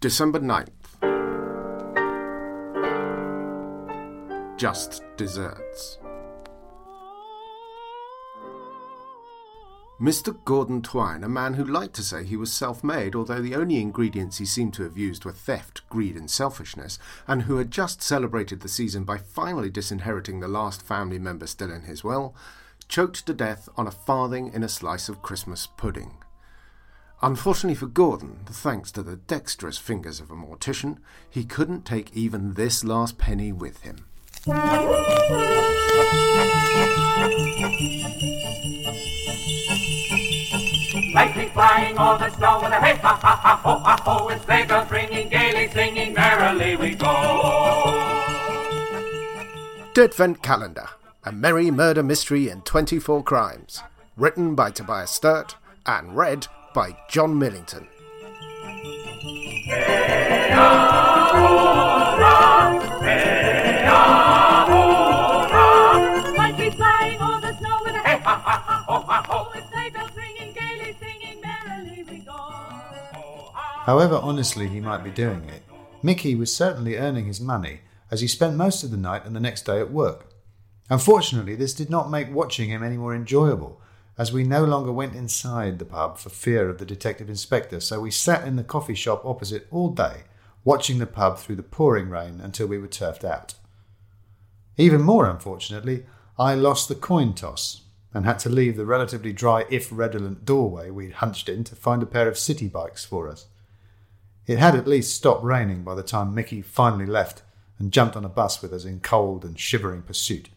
December 9th. Just desserts. Mr. Gordon Twine, a man who liked to say he was self made, although the only ingredients he seemed to have used were theft, greed, and selfishness, and who had just celebrated the season by finally disinheriting the last family member still in his will, choked to death on a farthing in a slice of Christmas pudding. Unfortunately for Gordon, thanks to the dexterous fingers of a mortician, he couldn't take even this last penny with him. Lightning flying over the snow with a hey ha ha ha ho ha ho sleigh bells ringing gaily singing merrily we go. Vent Calendar, a merry murder mystery in 24 crimes, written by Tobias Sturt and read by John Millington. However honestly he might be doing it, Mickey was certainly earning his money as he spent most of the night and the next day at work. Unfortunately, this did not make watching him any more enjoyable, as we no longer went inside the pub for fear of the detective inspector, so we sat in the coffee shop opposite all day, watching the pub through the pouring rain until we were turfed out. Even more unfortunately, I lost the coin toss and had to leave the relatively dry, if redolent doorway we'd hunched in to find a pair of city bikes for us. It had at least stopped raining by the time Mickey finally left and jumped on a bus with us in cold and shivering pursuit.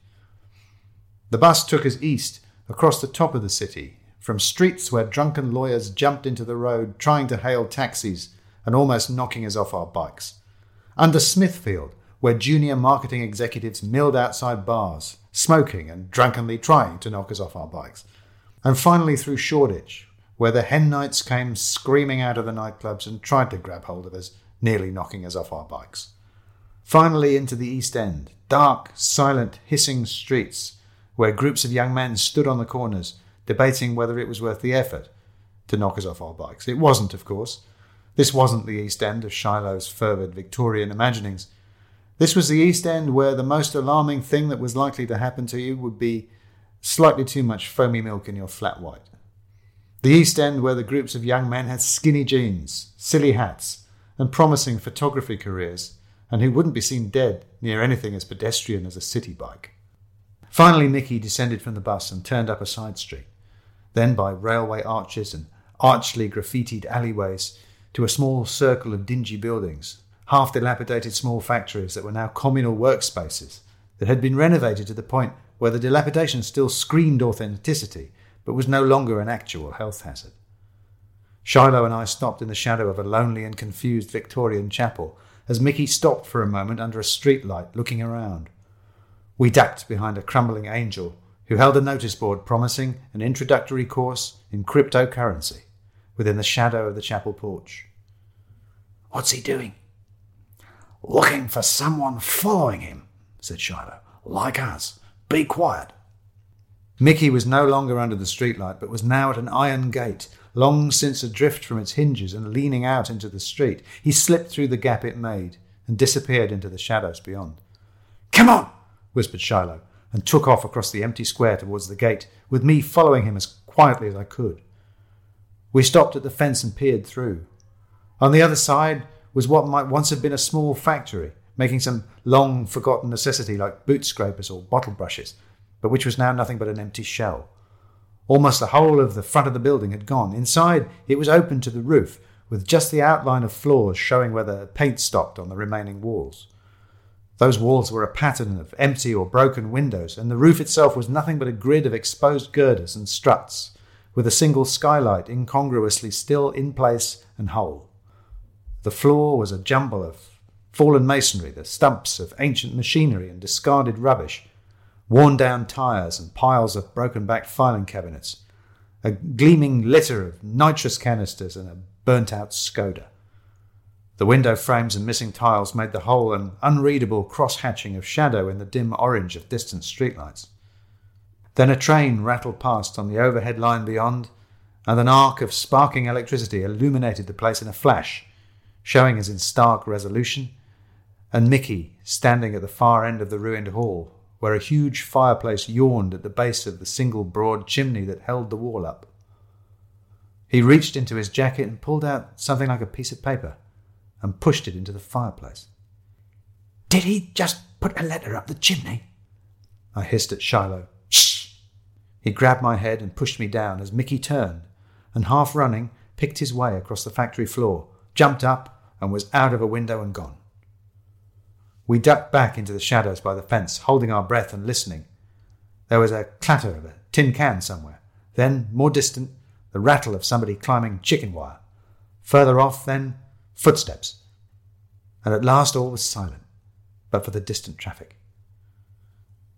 The bus took us east, across the top of the city, from streets where drunken lawyers jumped into the road trying to hail taxis and almost knocking us off our bikes. Under Smithfield, where junior marketing executives milled outside bars, smoking and drunkenly trying to knock us off our bikes. And finally through Shoreditch, where the hen nights came screaming out of the nightclubs and tried to grab hold of us, nearly knocking us off our bikes. Finally into the East End, dark, silent, hissing streets where groups of young men stood on the corners debating whether it was worth the effort to knock us off our bikes. It wasn't, of course. This wasn't the East End of Shiloh's fervid Victorian imaginings. This was the East End where the most alarming thing that was likely to happen to you would be slightly too much foamy milk in your flat white. The East End where the groups of young men had skinny jeans, silly hats, and promising photography careers, and who wouldn't be seen dead near anything as pedestrian as a city bike. Finally, Mickey descended from the bus and turned up a side street, then by railway arches and archly graffitied alleyways to a small circle of dingy buildings, half dilapidated small factories that were now communal workspaces that had been renovated to the point where the dilapidation still screamed authenticity but was no longer an actual health hazard. Shiloh and I stopped in the shadow of a lonely and confused Victorian chapel as Mickey stopped for a moment under a streetlight looking around. We ducked behind a crumbling angel who held a notice board promising an introductory course in cryptocurrency within the shadow of the chapel porch. What's he doing? Looking for someone following him, said Shiloh. Like us. Be quiet. Mickey was no longer under the streetlight, but was now at an iron gate, long since adrift from its hinges and leaning out into the street. He slipped through the gap it made and disappeared into the shadows beyond. Come on, whispered Shiloh, and took off across the empty square towards the gate, with me following him as quietly as I could. We stopped at the fence and peered through. On the other side was what might once have been a small factory, making some long forgotten necessity like boot scrapers or bottle brushes, but which was now nothing but an empty shell. Almost the whole of the front of the building had gone. Inside, it was open to the roof, with just the outline of floors showing where the paint stopped on the remaining walls. Those walls were a pattern of empty or broken windows, and the roof itself was nothing but a grid of exposed girders and struts, with a single skylight incongruously still in place and whole. The floor was a jumble of fallen masonry, the stumps of ancient machinery and discarded rubbish, worn down tyres and piles of broken backed filing cabinets, a gleaming litter of nitrous canisters and a burnt out Skoda. The window frames and missing tiles made the whole an unreadable cross hatching of shadow in the dim orange of distant streetlights. Then a train rattled past on the overhead line beyond, and an arc of sparking electricity illuminated the place in a flash, showing us in stark resolution, and Mickey standing at the far end of the ruined hall, where a huge fireplace yawned at the base of the single broad chimney that held the wall up. He reached into his jacket and pulled out something like a piece of paper and pushed it into the fireplace. Did he just put a letter up the chimney? I hissed at Shiloh. Shh! He grabbed my head and pushed me down as Mickey turned and, half running, picked his way across the factory floor, jumped up, and was out of a window and gone. We ducked back into the shadows by the fence, holding our breath and listening. There was a clatter of a tin can somewhere. Then, more distant, the rattle of somebody climbing chicken wire. Further off, then, footsteps. And at last all was silent, but for the distant traffic.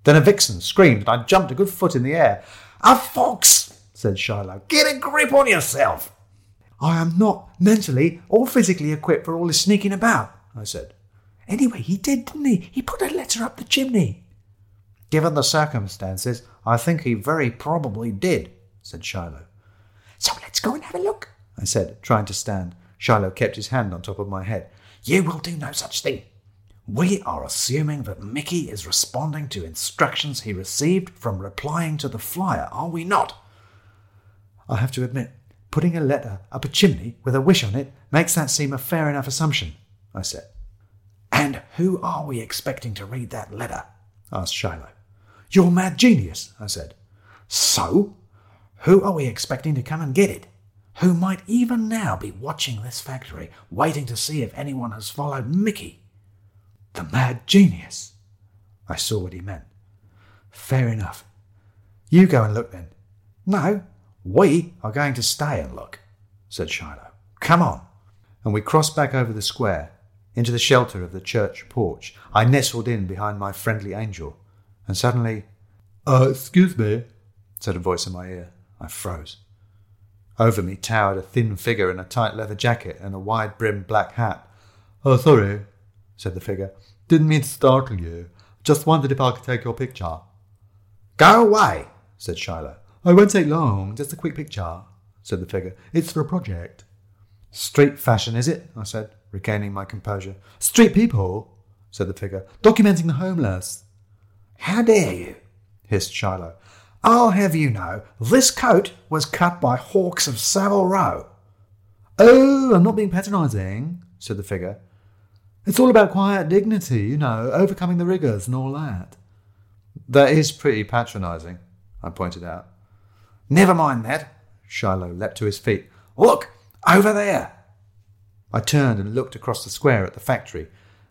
Then a vixen screamed, and I jumped a good foot in the air. A fox, said Shiloh. Get a grip on yourself. I am not mentally or physically equipped for all this sneaking about, I said. Anyway, he did, didn't he? He put a letter up the chimney. Given the circumstances, I think he very probably did, said Shiloh. So let's go and have a look, I said, trying to stand. Shiloh kept his hand on top of my head. You will do no such thing. We are assuming that Mickey is responding to instructions he received from replying to the flyer, are we not? I have to admit, putting a letter up a chimney with a wish on it makes that seem a fair enough assumption, I said. And who are we expecting to read that letter? asked Shiloh. Your mad genius, I said. So? Who are we expecting to come and get it? Who might even now be watching this factory, waiting to see if anyone has followed Mickey? The mad genius. I saw what he meant. Fair enough. You go and look then. No, we are going to stay and look, said Shiloh. Come on. And we crossed back over the square into the shelter of the church porch. I nestled in behind my friendly angel, and suddenly, uh, excuse me, said a voice in my ear. I froze. Over me towered a thin figure in a tight leather jacket and a wide brimmed black hat. Oh, sorry, said the figure. Didn't mean to startle you. Just wondered if I could take your picture. Go away, said Shiloh. I won't take long, just a quick picture, said the figure. It's for a project. Street fashion, is it? I said, regaining my composure. Street people, said the figure, documenting the homeless. How dare you? hissed Shiloh. I'll have you know, this coat was cut by Hawkes of Savile Row. Oh, I'm not being patronising, said the figure. It's all about quiet dignity, you know, overcoming the rigours and all that. That is pretty patronising, I pointed out. Never mind that. Shiloh leapt to his feet. Look, over there. I turned and looked across the square at the factory,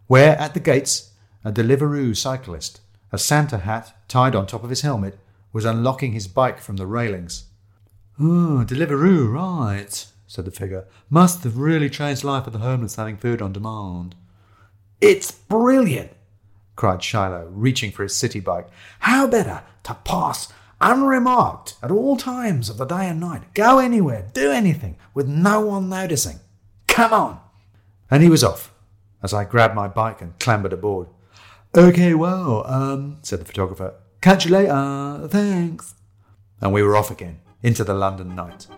where at the gates a Deliveroo cyclist, a Santa hat tied on top of his helmet, was unlocking his bike from the railings. Oh, Deliveroo, right, said the figure. Must have really changed life of the homeless having food on demand. It's brilliant, cried Shiloh, reaching for his city bike. How better to pass unremarked at all times of the day and night, go anywhere, do anything, with no one noticing. Come on! And he was off, as I grabbed my bike and clambered aboard. Okay, well, um, said the photographer. Catch you later, thanks. And we were off again, into the London night.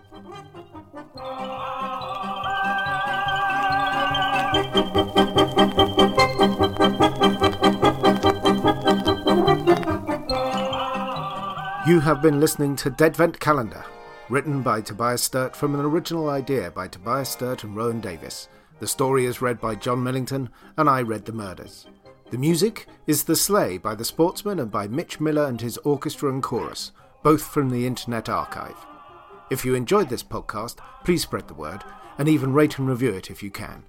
You have been listening to Deadvent Calendar, written by Tobias Sturt from an original idea by Tobias Sturt and Rowan Davis. The story is read by John Millington, and I read the murders. The music is The Sleigh by The Sportsmen and by Mitch Miller and his orchestra and chorus, both from the Internet Archive. If you enjoyed this podcast, please spread the word and even rate and review it if you can.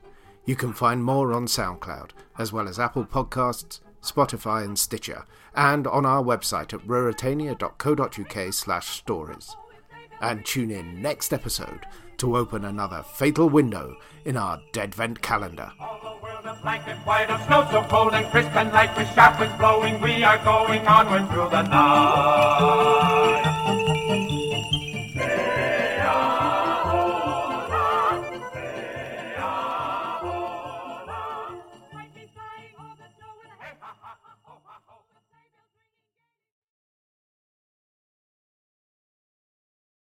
You can find more on SoundCloud, as well as Apple Podcasts, Spotify and Stitcher, and on our website at ruritania.co.uk slash stories. And tune in next episode to open another fatal window in our Deadvent calendar. All the world white, of snow so cold and crisp and light with sharp blowing, we are going onward through the night.